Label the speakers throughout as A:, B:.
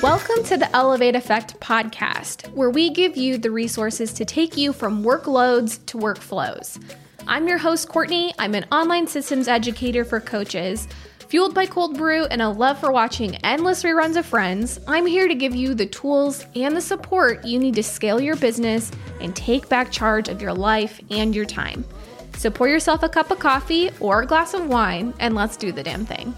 A: Welcome to the Elevate Effect podcast, where we give you the resources to take you from workloads to workflows. I'm your host, Courtney. I'm an online systems educator for coaches. Fueled by cold brew and a love for watching endless reruns of Friends, I'm here to give you the tools and the support you need to scale your business and take back charge of your life and your time. So pour yourself a cup of coffee or a glass of wine and let's do the damn thing.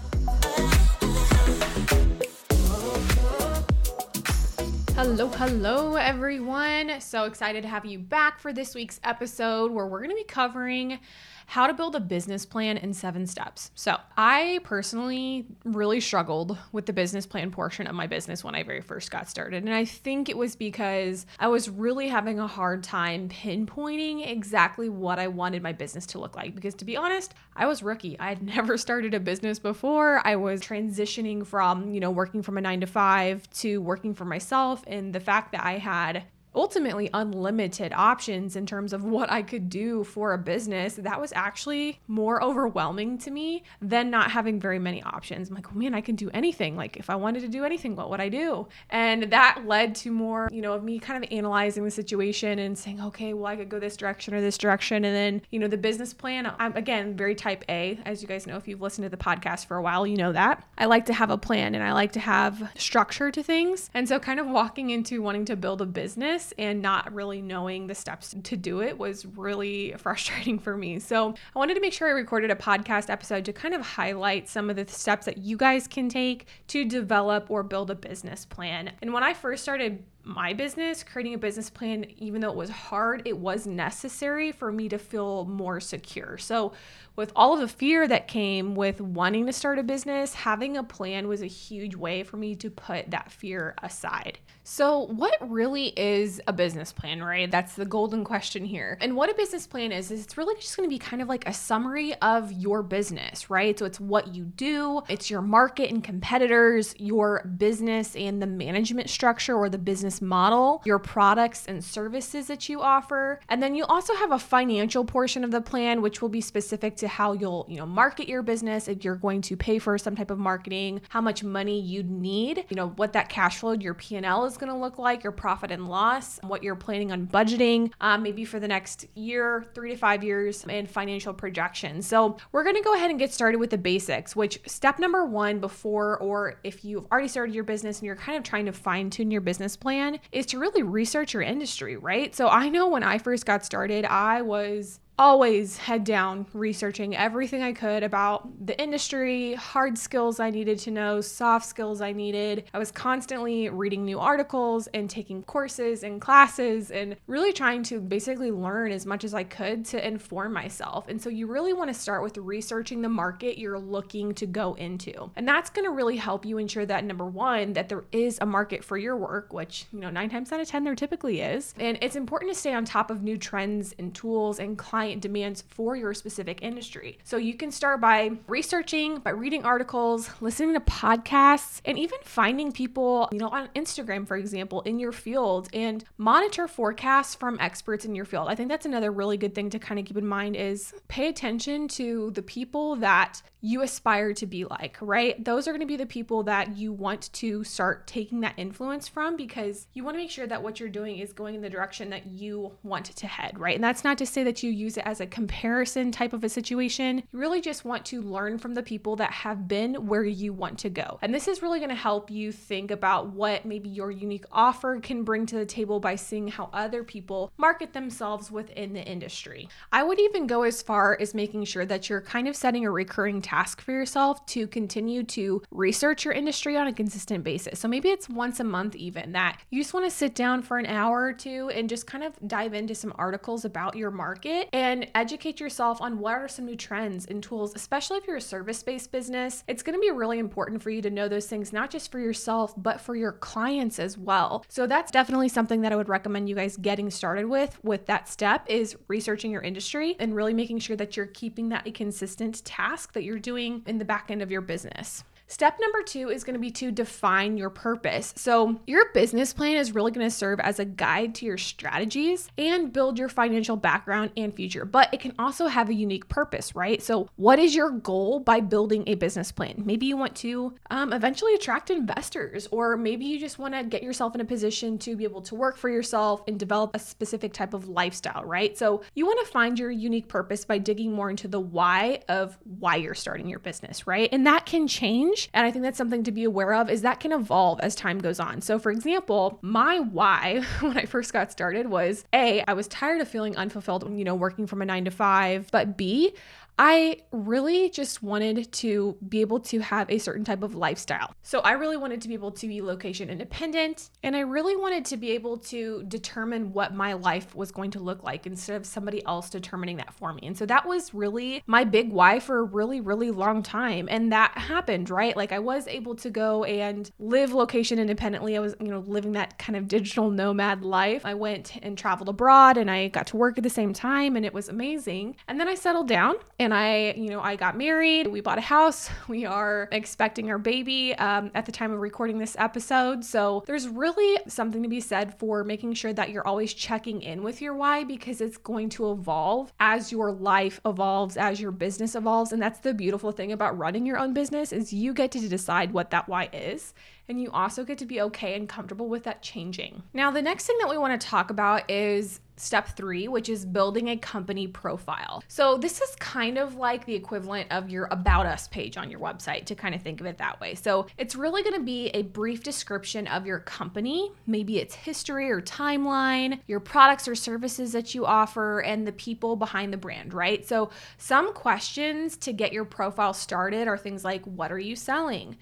A: Hello, hello, everyone. So excited to have you back for this week's episode where we're going to be covering how to build a business plan in seven steps. So, I personally really struggled with the business plan portion of my business when I very first got started. And I think it was because I was really having a hard time pinpointing exactly what I wanted my business to look like. Because to be honest, I was rookie. I had never started a business before. I was transitioning from, you know, working from a nine to five to working for myself. And the fact that I had ultimately unlimited options in terms of what I could do for a business, that was actually more overwhelming to me than not having very many options. I'm like, oh man, I can do anything. Like, if I wanted to do anything, what would I do? And that led to more, you know, of me kind of analyzing the situation and saying, okay, well, I could go this direction or this direction. And then, you know, the business plan, I'm again very type A. As you guys know, if you've listened to the podcast for a while, you know that. I like to have a plan and I like to have structure to things. And so, kind of walking into wanting to build a business and not really knowing the steps to do it was really frustrating for me. So I wanted to make sure I recorded a podcast episode to kind of highlight some of the steps that you guys can take to develop or build a business plan. And when I first started my business, creating a business plan, even though it was hard, it was necessary for me to feel more secure. So, with all of the fear that came with wanting to start a business, having a plan was a huge way for me to put that fear aside. So, what really is a business plan, right? That's the golden question here. And what a business plan is, is it's really just going to be kind of like a summary of your business, right? So, it's what you do, it's your market and competitors, your business and the management structure or the business model, your products and services that you offer. And then you also have a financial portion of the plan, which will be specific to how you'll, you know, market your business, if you're going to pay for some type of marketing, how much money you'd need, you know, what that cash flow, your P&L is going to look like, your profit and loss, what you're planning on budgeting, um, maybe for the next year, three to five years, and financial projections. So we're going to go ahead and get started with the basics, which step number one before, or if you've already started your business and you're kind of trying to fine tune your business plan, is to really research your industry, right? So I know when I first got started, I was always head down researching everything I could about the industry, hard skills I needed to know, soft skills I needed. I was constantly reading new articles and taking courses and classes and really trying to basically learn as much as I could to inform myself. And so you really want to start with researching the market you're looking to go into. And that's going to really help you ensure that number 1 that there is a market for your work, which, you know, 9 times out of 10 there typically is. And it's important to stay on top of new trends and tools and client client demands for your specific industry. So you can start by researching, by reading articles, listening to podcasts, and even finding people, you know, on Instagram, for example, in your field and monitor forecasts from experts in your field. I think that's another really good thing to kind of keep in mind is pay attention to the people that you aspire to be like, right? Those are going to be the people that you want to start taking that influence from because you want to make sure that what you're doing is going in the direction that you want to head, right? And that's not to say that you use it as a comparison type of a situation. You really just want to learn from the people that have been where you want to go. And this is really going to help you think about what maybe your unique offer can bring to the table by seeing how other people market themselves within the industry. I would even go as far as making sure that you're kind of setting a recurring task for yourself to continue to research your industry on a consistent basis. So maybe it's once a month, even that you just want to sit down for an hour or two and just kind of dive into some articles about your market and educate yourself on what are some new trends and tools, especially if you're a service based business. It's going to be really important for you to know those things, not just for yourself, but for your clients as well. So that's definitely something that I would recommend you guys getting started with. With that step, is researching your industry and really making sure that you're keeping that a consistent task that you're doing in the back end of your business. Step number two is going to be to define your purpose. So, your business plan is really going to serve as a guide to your strategies and build your financial background and future, but it can also have a unique purpose, right? So, what is your goal by building a business plan? Maybe you want to um, eventually attract investors, or maybe you just want to get yourself in a position to be able to work for yourself and develop a specific type of lifestyle, right? So, you want to find your unique purpose by digging more into the why of why you're starting your business, right? And that can change. And I think that's something to be aware of is that can evolve as time goes on. So for example, my why when I first got started was A, I was tired of feeling unfulfilled, you know, working from a 9 to 5, but B, I really just wanted to be able to have a certain type of lifestyle. So I really wanted to be able to be location independent and I really wanted to be able to determine what my life was going to look like instead of somebody else determining that for me. And so that was really my big why for a really, really long time. And that happened, right? Like I was able to go and live location independently. I was, you know, living that kind of digital nomad life. I went and traveled abroad and I got to work at the same time and it was amazing. And then I settled down and and I, you know, I got married. We bought a house. We are expecting our baby um, at the time of recording this episode. So there's really something to be said for making sure that you're always checking in with your why because it's going to evolve as your life evolves, as your business evolves. And that's the beautiful thing about running your own business is you get to decide what that why is and you also get to be okay and comfortable with that changing. Now, the next thing that we want to talk about is step three, which is building a company profile. So, this is kind of like the equivalent of your About Us page on your website, to kind of think of it that way. So, it's really going to be a brief description of your company, maybe its history or timeline, your products or services that you offer, and the people behind the brand, right? So, some questions to get your profile started are things like what are you selling?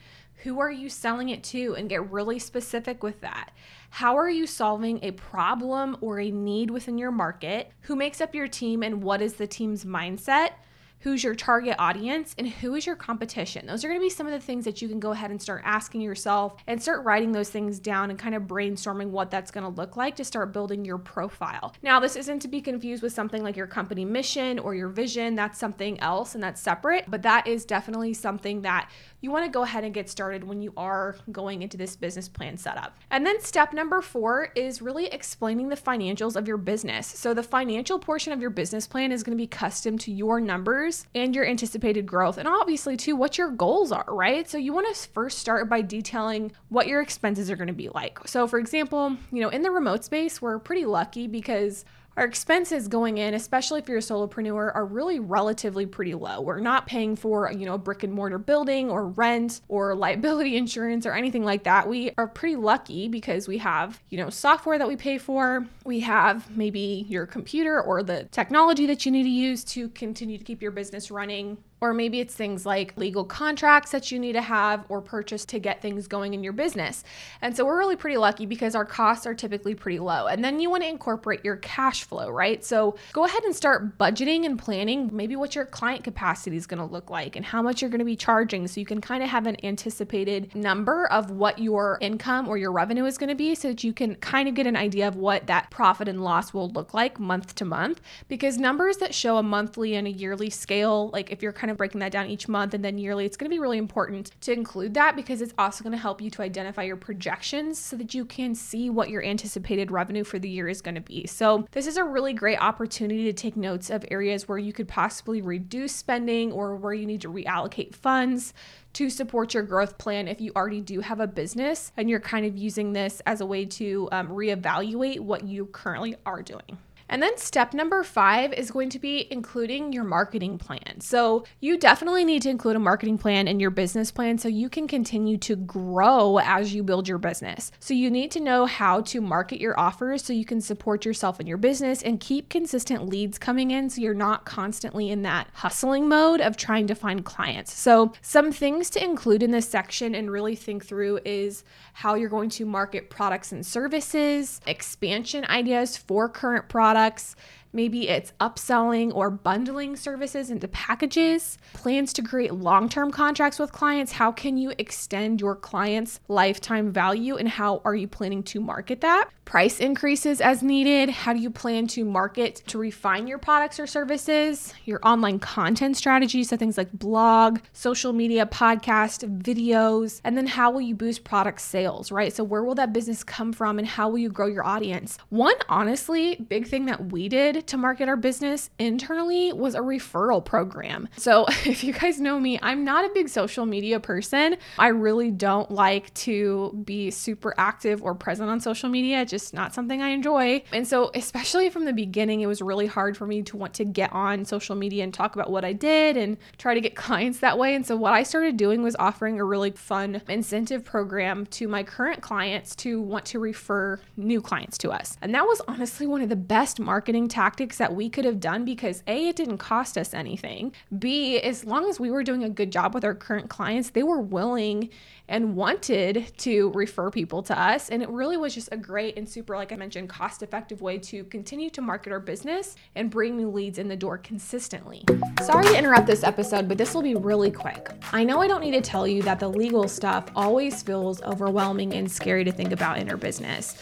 A: Who are you selling it to? And get really specific with that. How are you solving a problem or a need within your market? Who makes up your team and what is the team's mindset? Who's your target audience, and who is your competition. Those are going to be some of the things that you can go ahead and start asking yourself and start writing those things down and kind of brainstorming what that's going to look like to start building your profile. Now, this isn't to be confused with something like your company mission or your vision. That's something else and that's separate, but that is definitely something that you want to go ahead and get started when you are going into this business plan setup. And then step number four is really explaining the financials of your business. So the financial portion of your business plan is going to be custom to your numbers and your anticipated growth. And obviously, too, what your goals are, right? So you want to first start by detailing what your expenses are going to be like. So, for example, you know, in the remote space, we're pretty lucky because our expenses going in, especially if you're a solopreneur, are really relatively pretty low. We're not paying for, you know, a brick and mortar building or rent or liability insurance or anything like that. We are pretty lucky because we have, you know, software that we pay for. We have maybe your computer or the technology that you need to use to continue to keep your business running or maybe it's things like legal contracts that you need to have or purchase to get things going in your business. And so we're really pretty lucky because our costs are typically pretty low. And then you want to incorporate your cash flow, right? So go ahead and start budgeting and planning maybe what your client capacity is going to look like and how much you're going to be charging so you can kind of have an anticipated number of what your income or your revenue is going to be so that you can kind of get an idea of what that profit and loss will look like month to month because numbers that show a monthly and a yearly scale like if you're kind of of breaking that down each month and then yearly, it's going to be really important to include that because it's also going to help you to identify your projections so that you can see what your anticipated revenue for the year is going to be. So, this is a really great opportunity to take notes of areas where you could possibly reduce spending or where you need to reallocate funds to support your growth plan if you already do have a business and you're kind of using this as a way to um, reevaluate what you currently are doing. And then step number five is going to be including your marketing plan. So, you definitely need to include a marketing plan in your business plan so you can continue to grow as you build your business. So, you need to know how to market your offers so you can support yourself in your business and keep consistent leads coming in so you're not constantly in that hustling mode of trying to find clients. So, some things to include in this section and really think through is how you're going to market products and services, expansion ideas for current products products Maybe it's upselling or bundling services into packages, plans to create long term contracts with clients. How can you extend your client's lifetime value and how are you planning to market that? Price increases as needed. How do you plan to market to refine your products or services? Your online content strategy, so things like blog, social media, podcast, videos, and then how will you boost product sales, right? So, where will that business come from and how will you grow your audience? One, honestly, big thing that we did to market our business internally was a referral program. So, if you guys know me, I'm not a big social media person. I really don't like to be super active or present on social media. Just not something I enjoy. And so, especially from the beginning, it was really hard for me to want to get on social media and talk about what I did and try to get clients that way. And so, what I started doing was offering a really fun incentive program to my current clients to want to refer new clients to us. And that was honestly one of the best marketing tactics that we could have done because A, it didn't cost us anything. B, as long as we were doing a good job with our current clients, they were willing and wanted to refer people to us. And it really was just a great and super, like I mentioned, cost effective way to continue to market our business and bring new leads in the door consistently. Sorry to interrupt this episode, but this will be really quick. I know I don't need to tell you that the legal stuff always feels overwhelming and scary to think about in our business.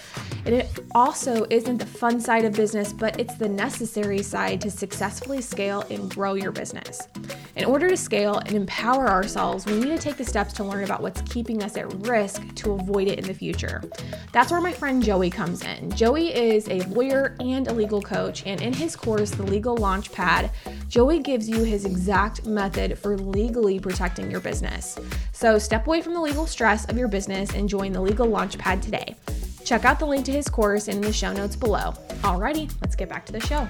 A: And it also isn't the fun side of business, but it's the necessary side to successfully scale and grow your business. In order to scale and empower ourselves, we need to take the steps to learn about what's keeping us at risk to avoid it in the future. That's where my friend Joey comes in. Joey is a lawyer and a legal coach, and in his course, The Legal Launchpad, Joey gives you his exact method for legally protecting your business. So step away from the legal stress of your business and join the Legal Launchpad today. Check out the link to his course in the show notes below. Alrighty, let's get back to the show.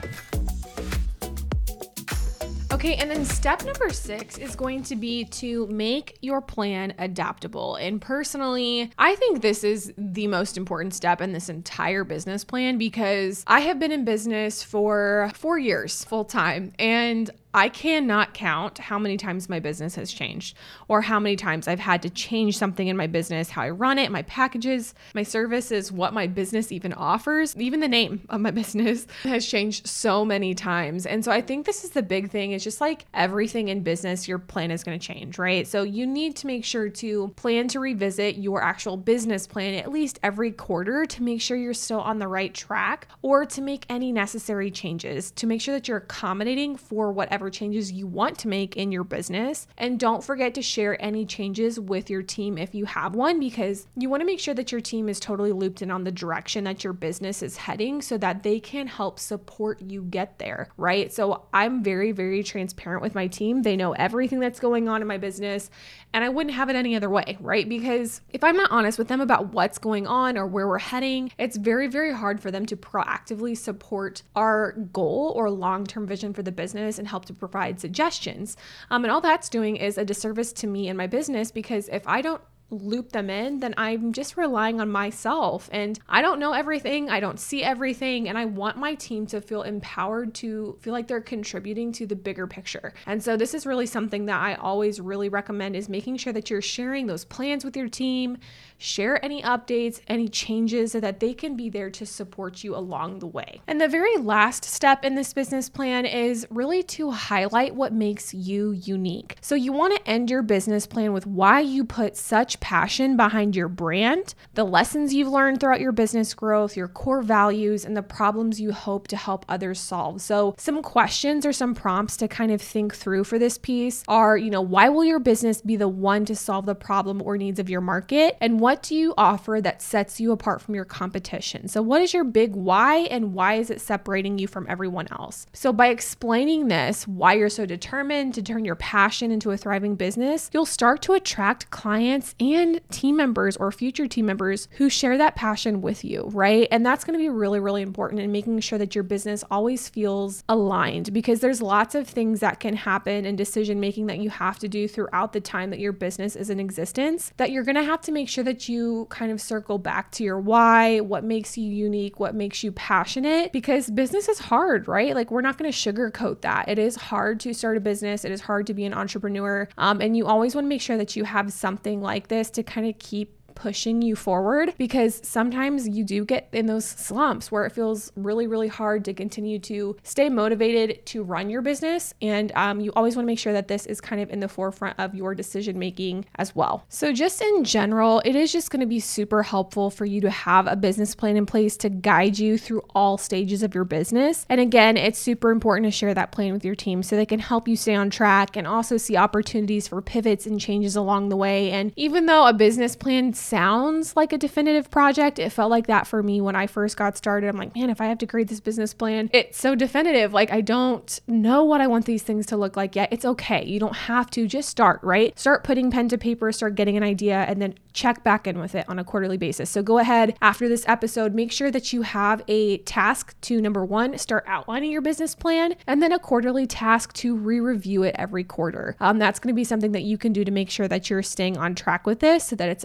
A: Okay, and then step number six is going to be to make your plan adaptable. And personally, I think this is the most important step in this entire business plan because I have been in business for four years full time and I cannot count how many times my business has changed or how many times I've had to change something in my business, how I run it, my packages, my services, what my business even offers. Even the name of my business has changed so many times. And so I think this is the big thing. It's just like everything in business, your plan is going to change, right? So you need to make sure to plan to revisit your actual business plan at least every quarter to make sure you're still on the right track or to make any necessary changes to make sure that you're accommodating for whatever whatever changes you want to make in your business. And don't forget to share any changes with your team if you have one, because you want to make sure that your team is totally looped in on the direction that your business is heading so that they can help support you get there, right? So I'm very, very transparent with my team. They know everything that's going on in my business, and I wouldn't have it any other way, right? Because if I'm not honest with them about what's going on or where we're heading, it's very, very hard for them to proactively support our goal or long term vision for the business and help to provide suggestions. Um, and all that's doing is a disservice to me and my business because if I don't loop them in, then I'm just relying on myself. And I don't know everything, I don't see everything, and I want my team to feel empowered to feel like they're contributing to the bigger picture. And so this is really something that I always really recommend is making sure that you're sharing those plans with your team, share any updates, any changes so that they can be there to support you along the way. And the very last step in this business plan is really to highlight what makes you unique. So you want to end your business plan with why you put such passion behind your brand, the lessons you've learned throughout your business growth, your core values, and the problems you hope to help others solve. So, some questions or some prompts to kind of think through for this piece are, you know, why will your business be the one to solve the problem or needs of your market? And what do you offer that sets you apart from your competition? So, what is your big why and why is it separating you from everyone else? So, by explaining this, why you're so determined to turn your passion into a thriving business, you'll start to attract clients and and team members or future team members who share that passion with you, right? And that's going to be really, really important in making sure that your business always feels aligned because there's lots of things that can happen in decision making that you have to do throughout the time that your business is in existence that you're going to have to make sure that you kind of circle back to your why, what makes you unique, what makes you passionate because business is hard, right? Like we're not going to sugarcoat that. It is hard to start a business, it is hard to be an entrepreneur. Um, and you always want to make sure that you have something like this to kind of keep pushing you forward because sometimes you do get in those slumps where it feels really, really hard to continue to stay motivated to run your business. And um, you always want to make sure that this is kind of in the forefront of your decision making as well. So, just in general, it is just going to be super helpful for you to have a business plan in place to guide you through all stages of your business. And again, it's super important to share that plan with your team so they can help you stay on track and also see opportunities for pivots and changes along the way. And even though a business plan sounds like a definitive project, it felt like that for me when I first got started. I'm like, man, if I have to create this business plan, it's so definitive. Like, I don't know what I want these things to look like yet. It's okay. You don't have to just start, right? Start putting pen to paper, start getting an idea, and then check back in with it on a quarterly basis. So go ahead after this episode, make sure that you have a task to number one, start outlining your business plan, and then a quarterly task to re review it every quarter. Um, that's going to be something that you can do to make sure that you're staying on track with this so that it's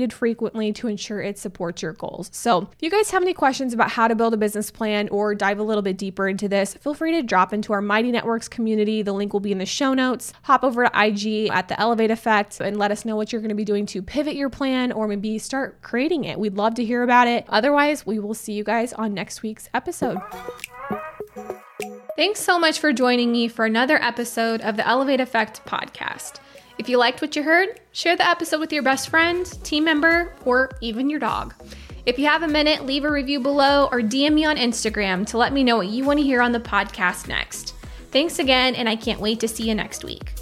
A: evaluated frequently to ensure it supports your goals. So if you guys have any questions about how to build a business plan or dive a little bit deeper into this, feel free to drop into our Mighty Networks community. The link will be in the show notes. Hop over to IG at the Elevate Effect and let us know what you're going to be doing to pivot your plan or maybe start creating it. We'd love to hear about it. Otherwise, we will see you guys on next week's episode. Thanks so much for joining me for another episode of the Elevate Effect podcast. If you liked what you heard, share the episode with your best friend, team member, or even your dog. If you have a minute, leave a review below or DM me on Instagram to let me know what you want to hear on the podcast next. Thanks again, and I can't wait to see you next week.